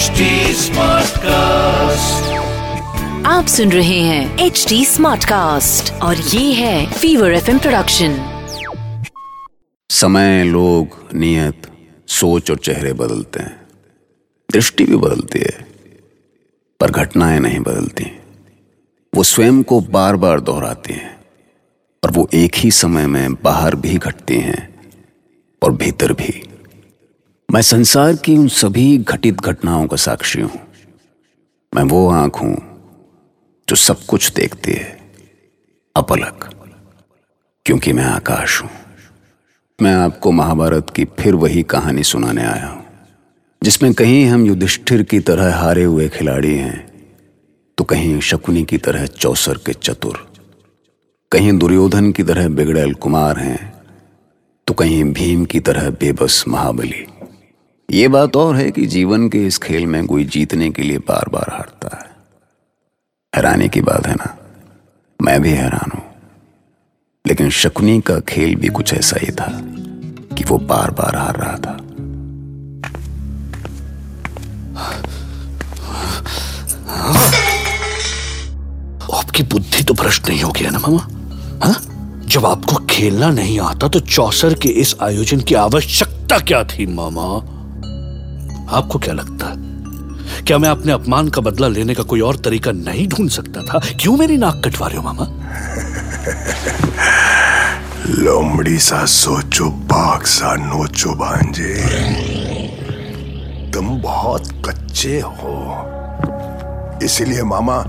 HD Smartcast. आप सुन रहे हैं एच डी स्मार्ट कास्ट और ये है फीवर एफएम प्रोडक्शन समय लोग नियत सोच और चेहरे बदलते हैं। दृष्टि भी बदलती है पर घटनाएँ नहीं बदलती। वो स्वयं को बार बार दोहराती हैं और वो एक ही समय में बाहर भी घटती हैं और भीतर भी। मैं संसार की उन सभी घटित घटनाओं का साक्षी हूँ। मैं वो आँख हूँ जो सब कुछ देखती है, अपलक, क्योंकि मैं आकाश हूँ। मैं आपको महाभारत की फिर वही कहानी सुनाने आया हूँ, जिसमें कहीं हम युधिष्ठिर की तरह हारे हुए खिलाड़ी हैं तो कहीं शकुनी की तरह चौसर के चतुर, कहीं दुर्योधन की तरह बिगड़ैल कुमार हैं तो कहीं भीम की तरह बेबस महाबली। ये बात और है कि जीवन के इस खेल में कोई जीतने के लिए बार बार हारता है। हैरानी की बात है ना, मैं भी हैरान हूँ। लेकिन शकुनी का खेल भी कुछ ऐसा ही था कि वो बार बार हार रहा था। आपकी बुद्धि तो भ्रष्ट नहीं हो गया ना मामा? हा? जब आपको खेलना नहीं आता तो चौसर के इस आयोजन की आवश्यकता क्या थी मामा? आपको क्या लगता क्या मैं अपने अपमान का बदला लेने का कोई और तरीका नहीं ढूंढ सकता था? क्यों मेरी नाक कटवा रहे हो, मामा? लोमड़ी सा सोचो बाघ सा नोचो भांजे। तुम बहुत कच्चे हो। इसीलिए, मामा,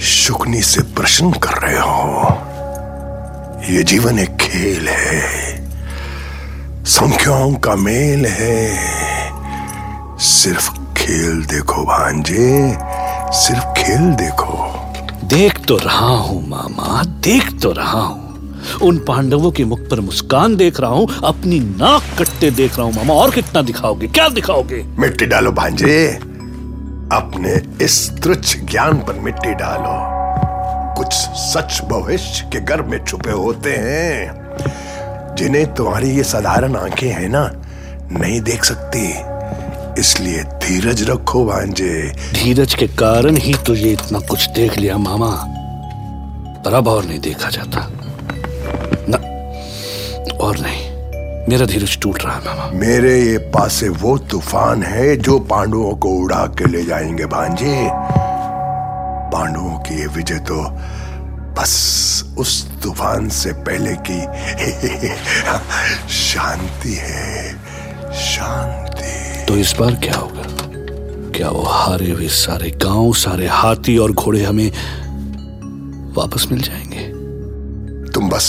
शुकनी से प्रश्न कर रहे हो। ये जीवन एक खेल है। संख्याओं का मेल है। सिर्फ़ खेल देखो भांजे सिर्फ़ खेल देखो। देख तो रहा हूँ मामा देख तो रहा हूँ। उन पांडवों के मुख पर मुस्कान देख रहा हूँ अपनी नाक कटते देख रहा हूँ मामा। और कितना दिखाओगे क्या दिखाओगे? मिट्टी डालो भांजे अपने इस तुच्छ ज्ञान पर मिट्टी डालो। कुछ सच भविष्य के गर्भ में छुपे होते हैं जिन्हें तुम्हारी ये साधारण आँखें हैं ना नहीं देख सकती। इसलिए धीरज रखो भांजे। धीरज के कारण ही तो ये इतना कुछ देख लिया मामा। पर अब और नहीं देखा जाता। न और नहीं। मेरा धीरज टूट रहा है मामा। मेरे ये पासे वो तूफ़ान है जो पांडवों को उड़ा के ले जाएँगे भांजे। पांडवों की ये विजय तो बस उस तूफ़ान से पहले की शांति है शांति। तो इस बार क्या होगा? क्या वो हारे हुए सारे गाँव सारे हाथी और घोड़े हमें वापस मिल जाएँगे? तुम बस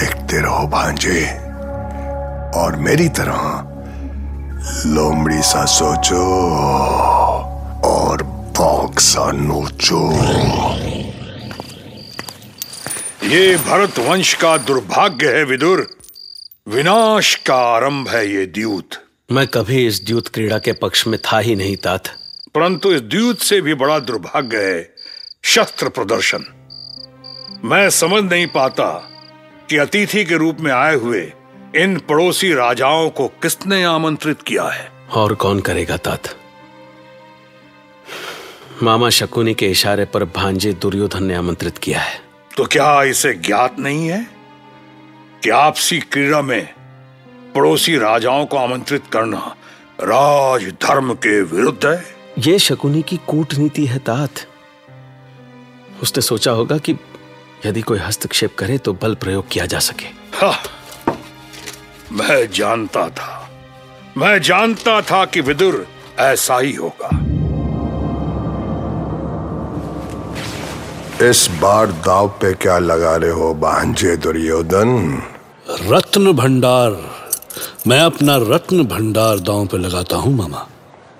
देखते रहो भांजे और मेरी तरह लोमड़ी सा सोचो और बाघ सा नोचो। ये भरत वंश का दुर्भाग्य है विदुर। विनाश का आरंभ है ये द्यूत। मैं कभी इस द्यूत क्रीड़ा के पक्ष में था ही नहीं तात। परंतु इस द्यूत से भी बड़ा दुर्भाग्य है शस्त्र प्रदर्शन। मैं समझ नहीं पाता कि अतिथि के रूप में आए हुए इन पड़ोसी राजाओं को किसने आमंत्रित किया है। और कौन करेगा तात? मामा शकुनी के इशारे पर भांजे दुर्योधन ने आमंत्रित किया है। तो क्या इसे ज्ञात नहीं है कि आपसी क्रीड़ा में पड़ोसी राजाओं को आमंत्रित करना राज धर्म के विरुद्ध है। ये शकुनी की कूटनीति है तात। उसने सोचा होगा कि यदि कोई हस्तक्षेप करे तो बल प्रयोग किया जा सके। हा, मैं जानता था मैं जानता था कि विदुर ऐसा ही होगा। इस बार दाव पे क्या लगा रहे हो भांजे दुर्योधन? रत्न भंडार। मैं अपना रत्न भंडार दांव पर लगाता हूँ मामा।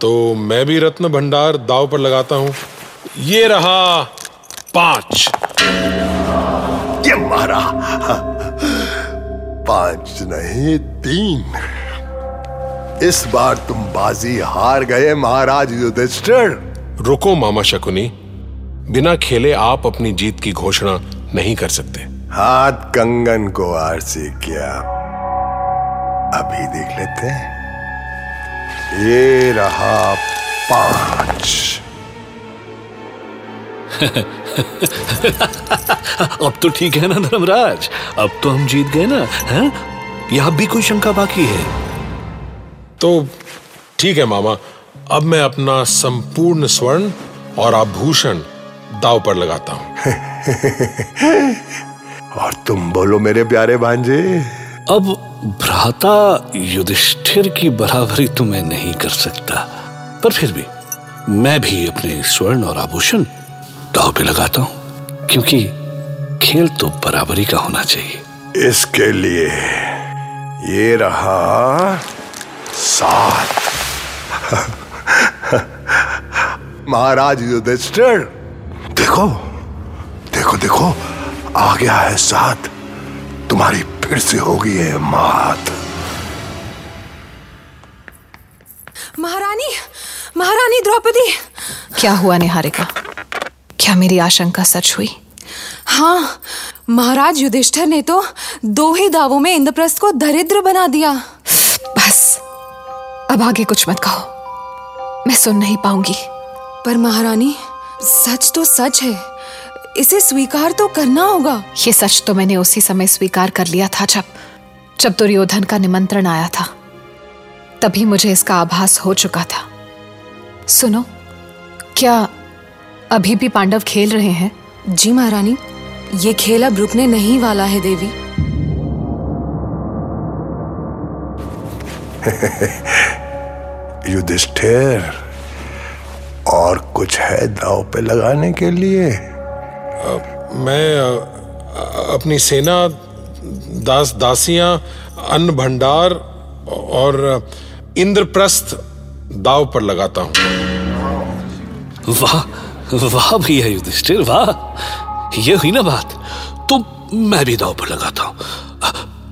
तो मैं भी रत्न भंडार दाव पर लगाता हूँ। ये रहा पाँच। ये मारा। पाँच नहीं तीन। इस बार तुम बाजी हार गए महाराज युधिष्ठिर। रुको मामा शकुनी। बिना खेले आप अपनी जीत की घोषणा नहीं कर सकते। हाथ कंगन को आरसी किया। अभी देख लेते हैं। ये रहा पाँच। अब तो ठीक है ना धर्मराज? अब तो हम जीत गए ना हैं? यहाँ भी कोई शंका बाकी है? तो ठीक है मामा अब मैं अपना संपूर्ण स्वर्ण और आभूषण दाव पर लगाता हूँ। और तुम बोलो मेरे प्यारे भांजे। अब भ्राता युधिष्ठिर की बराबरी तो मैं नहीं कर सकता। पर फिर भी मैं भी अपने स्वर्ण और आभूषण दाव पे लगाता हूँ, क्योंकि खेल तो बराबरी का होना चाहिए। इसके लिए ये रहा सात महाराज युधिष्ठिर, देखो देखो देखो आ गया है सात तुम्हारी फिर से होगी है मात। महारानी महारानी द्रौपदी। क्या हुआ निहारिका? क्या मेरी आशंका सच हुई? हाँ महाराज युधिष्ठिर ने तो दो ही दावों में इंद्रप्रस्थ को दरिद्र बना दिया। बस अब आगे कुछ मत कहो। मैं सुन नहीं पाऊँगी। पर महारानी सच तो सच है। इसे स्वीकार तो करना होगा। ये सच तो मैंने उसी समय स्वीकार कर लिया था जब जब दुर्योधन का निमंत्रण आया था। तभी मुझे इसका आभास हो चुका था। सुनो क्या अभी भी पांडव खेल रहे हैं? जी महारानी ये खेल अब रुकने नहीं वाला है देवी। युधिष्ठिर और कुछ है दाव पे लगाने के लिए? मैं अपनी सेना दास दासियाँ अन्न भंडार और इंद्रप्रस्थ दाव पर लगाता हूँ। वाह वाह भैया युधिष्ठिर वाह। ये हुई ना बात तो मैं भी दाव पर लगाता हूँ।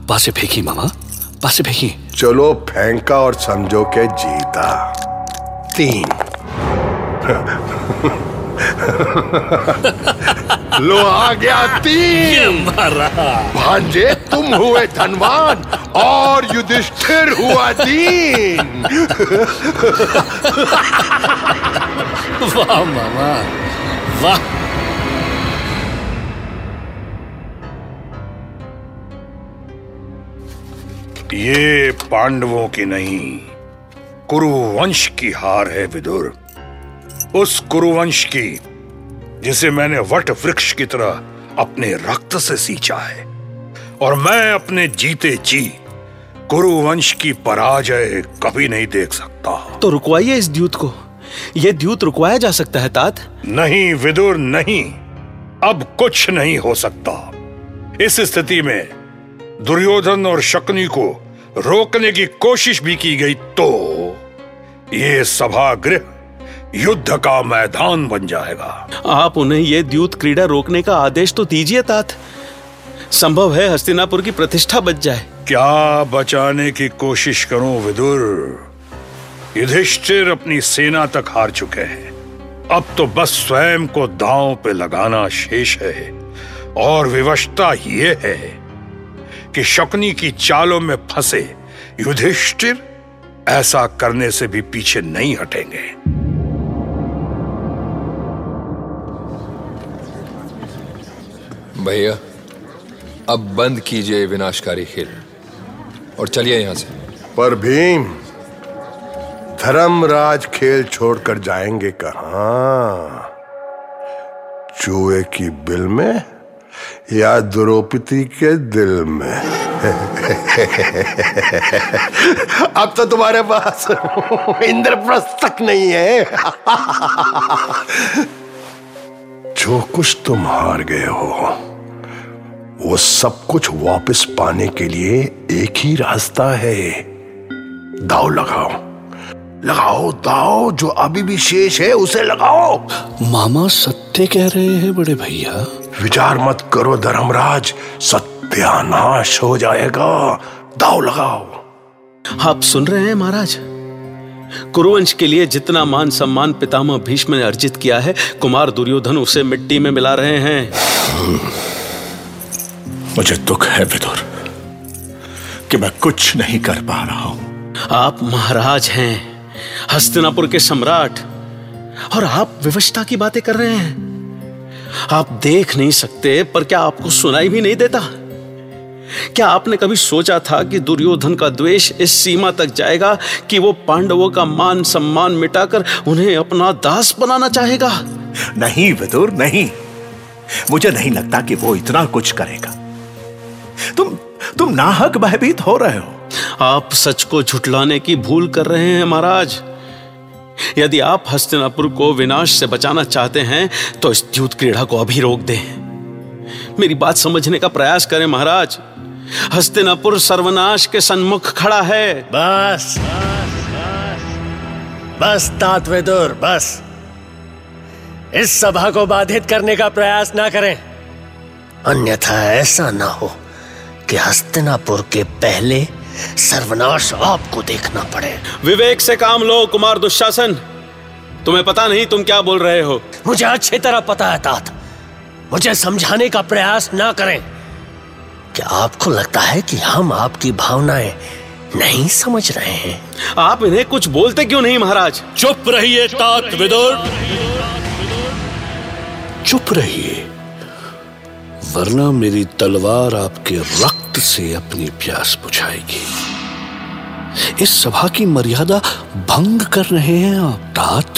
पासे फेंकी मामा पासे फेंकी। चलो फेंका और समझो के जीता। तीन। लो आ गया तीन। भांजे तुम हुए धनवान और युधिष्ठिर हुआ दीन। वाह मामा। वाह। ये पांडवों की नहीं कुरुवंश की हार है विदुर। उस कुरुवंश की जिसे मैंने वट वृक्ष की तरह अपने रक्त से सींचा है। और मैं अपने जीते जी कुरुवंश की पराजय कभी नहीं देख सकता। तो रुकवाइए इस द्यूत को। यह द्यूत रुकवाया जा सकता है तात? नहीं विदुर नहीं। अब कुछ नहीं हो सकता। इस स्थिति में दुर्योधन और शकुनी को रोकने की कोशिश भी की गई तो ये सभागृह युद्ध का मैदान बन जाएगा। आप उन्हें यह द्यूत क्रीड़ा रोकने का आदेश तो दीजिए तात। संभव है हस्तिनापुर की प्रतिष्ठा बच जाए। क्या बचाने की कोशिश करूँ विदुर? युधिष्ठिर अपनी सेना तक हार चुके हैं। अब तो बस स्वयं को दांव पे लगाना शेष है। और विवशता ये है कि शकुनी की चालों में फंसे युधिष्ठिर ऐसा करने से भी पीछे नहीं हटेंगे। भैया, अब बंद कीजिए विनाशकारी खेल और चलिए यहाँ से। पर भीम, धर्मराज खेल छोड़कर जाएँगे कहा? चूहे की बिल में या द्रौपदी के दिल में? अब तो तुम्हारे पास इंद्रप्रस्थ तक नहीं है। जो कुछ तुम हार गए हो वो सब कुछ वापस पाने के लिए एक ही रास्ता है। दाव लगाओ। लगाओ दाव जो अभी भी शेष है उसे लगाओ। मामा सत्य कह रहे हैं बड़े भैया। विचार मत करो धर्मराज सत्यानाश हो जाएगा। दाव लगाओ। आप सुन रहे हैं महाराज? कुरुवंश के लिए जितना मान सम्मान पितामह भीष्म ने अर्जित किया है कुमार दुर्योधन उसे मिट्टी में मिला रहे हैं। मुझे दुख है विदुर कि मैं कुछ नहीं कर पा रहा हूँ। आप महाराज हैं हस्तिनापुर के सम्राट और आप विवशता की बातें कर रहे हैं। आप देख नहीं सकते पर क्या आपको सुनाई भी नहीं देता? क्या आपने कभी सोचा था कि दुर्योधन का द्वेष इस सीमा तक जाएगा कि वो पांडवों का मान सम्मान मिटाकर उन्हें अपना दास बनाना चाहेगा? नहीं विदुर नहीं। मुझे नहीं लगता कि वो इतना कुछ करेगा। तुम तुम नाहक भयभीत हो रहे हो। आप सच को झुटलाने की भूल कर रहे हैं महाराज। यदि आप हस्तिनापुर को विनाश से बचाना चाहते हैं तो इस द्यूत क्रीड़ा को अभी रोक दें। मेरी बात समझने का प्रयास करें महाराज। हस्तिनापुर सर्वनाश के सन्मुख खड़ा है। बस बस तात विदुर बस। इस सभा को बाधित करने का प्रयास ना करें। अन्यथा ऐसा ना हो। कि हस्तिनापुर के पहले सर्वनाश आपको देखना पड़े। विवेक से काम लो कुमार दुशासन। तुम्हें पता नहीं तुम क्या बोल रहे हो। मुझे अच्छी तरह पता है तात। मुझे समझाने का प्रयास ना करें। क्या आपको लगता है कि हम आपकी भावनाएँ नहीं समझ रहे हैं? आप इन्हें कुछ बोलते क्यों नहीं महाराज? चुप रहिए तात विदुर। चुप रहिए। वरना मेरी तलवार आपके रक्त से अपनी प्यास बुझाएगी। इस सभा की मर्यादा भंग कर रहे हैं आप तात।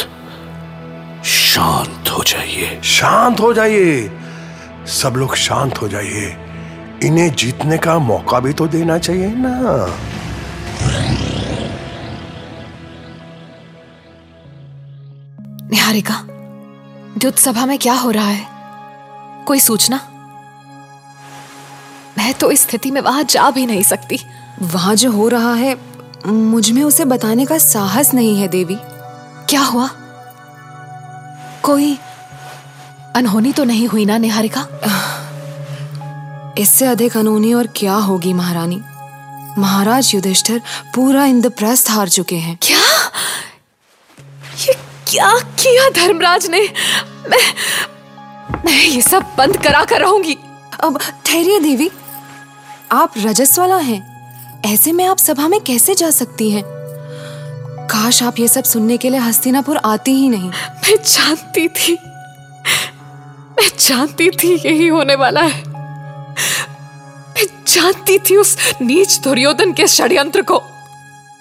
शांत हो जाइए। शांत हो जाइए। सब लोग शांत हो जाइए। इन्हें जीतने का मौका भी तो देना चाहिए ना। निहारिका द्युत सभा में क्या हो रहा है? कोई सूचना? तो इस स्थिति में वहाँ जा भी नहीं सकती। वहाँ जो हो रहा है मुझमें उसे बताने का साहस नहीं है देवी। क्या हुआ? कोई अनहोनी तो नहीं हुई ना निहारिका? इससे अधिक अनहोनी और क्या होगी महारानी? महाराज युधिष्ठिर पूरा इंद्रप्रस्थ हार चुके हैं। क्या? ये क्या किया धर्मराज ने? मैं मैं ये सब बंद करा कर रहूँगी। अब ठहरिए देवी। आप रजस वाला हैं। ऐसे में आप सभा में कैसे जा सकती हैं? काश आप ये सब सुनने के लिए हस्तिनापुर आती ही नहीं। मैं जानती थी। मैं जानती थी यही होने वाला है। मैं जानती थी उस नीच दुर्योधन के षड्यंत्र को।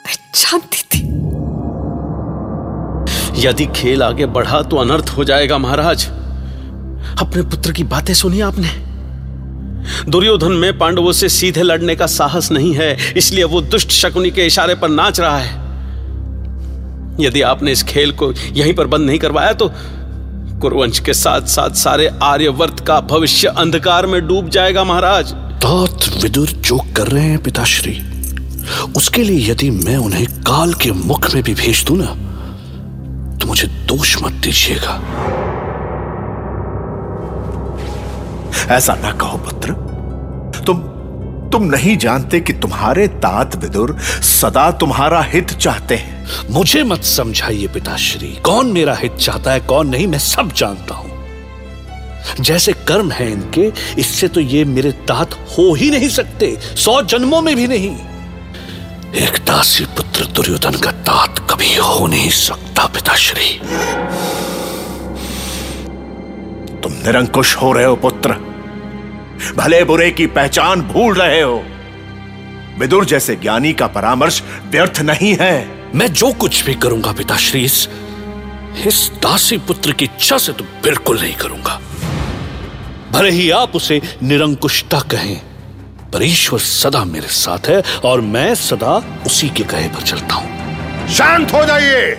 मैं जानती थी। यदि खेल आगे बढ़ा तो अनर्थ हो जाएगा महाराज। अपने पुत्र की बातें सुनी आपने? दुर्योधन में पांडवों से सीधे लड़ने का साहस नहीं है, इसलिए वो दुष्ट शकुनी के इशारे पर नाच रहा है। यदि आपने इस खेल को यहीं पर बंद नहीं करवाया तो कुरुवंश के साथ साथ सारे आर्यवर्त का भविष्य अंधकार में डूब जाएगा, महाराज। तात विदुर जो कर रहे हैं, पिताश्री, उसके लिए यदि मैं उन्हें काल के मुख में भी भेज दूँ ना तो मुझे दोष मत दीजिएगा। ऐसा ना कहो पुत्र। तुम तुम नहीं जानते कि तुम्हारे तात विदुर सदा तुम्हारा हित चाहते हैं। मुझे मत समझाइए पिताश्री कौन मेरा हित चाहता है कौन नहीं मैं सब जानता हूँ। जैसे कर्म है इनके इससे तो ये मेरे तात हो ही नहीं सकते सौ जन्मों में भी नहीं। एक दासी पुत्र दुर्योधन का तात कभी हो नहीं सकता पिताश्री। तुम निरंकुश हो रहे हो पुत्र। भले बुरे की पहचान भूल रहे हो। विदुर जैसे ज्ञानी का परामर्श व्यर्थ नहीं है। मैं जो कुछ भी करूँगा पिताश्री इस इस दासी पुत्र की इच्छा से तो बिल्कुल नहीं करूँगा। भले ही आप उसे निरंकुशता कहें पर ईश्वर सदा मेरे साथ है और मैं सदा उसी के कहे पर चलता हूँ। शांत हो जाइए।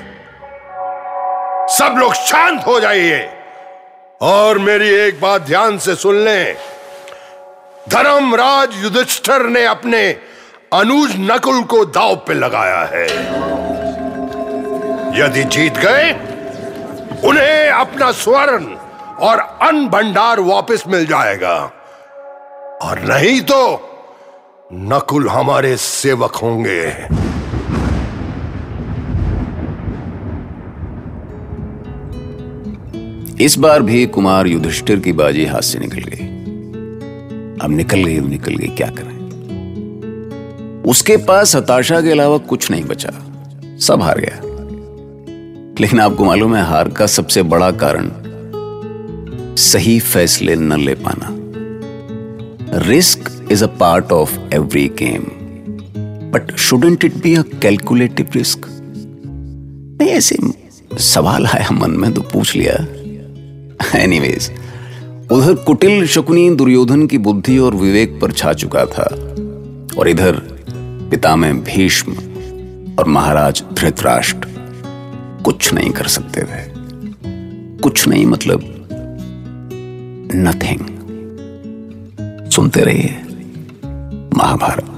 सब लोग शांत हो जाइए। और मेरी एक बात ध्यान से सुन लें। धर्मराज युधिष्ठिर ने अपने अनुज नकुल को दाव पे लगाया है। यदि जीत गए, उन्हें अपना स्वर्ण और अन्न भंडार वापस मिल जाएगा। और नहीं तो नकुल हमारे सेवक होंगे। इस बार भी कुमार युधिष्ठिर की बाजी हाथ से निकल गई। अब निकल गई निकल गई क्या करें? उसके पास हताशा के अलावा कुछ नहीं बचा। सब हार गया। लेकिन आपको मालूम है, हार का सबसे बड़ा कारण सही फैसले न ले पाना। Risk is a part of every game but shouldn't it be a calculative risk नहीं, ऐसे सवाल आया मन में तो पूछ लिया। एनीवेज उधर कुटिल शकुनी दुर्योधन की बुद्धि और विवेक पर छा चुका था, और इधर पिता में भीष्म और महाराज धृतराष्ट्र कुछ नहीं कर सकते थे। कुछ नहीं मतलब नथिंग सुनते रहिए, महाभारत।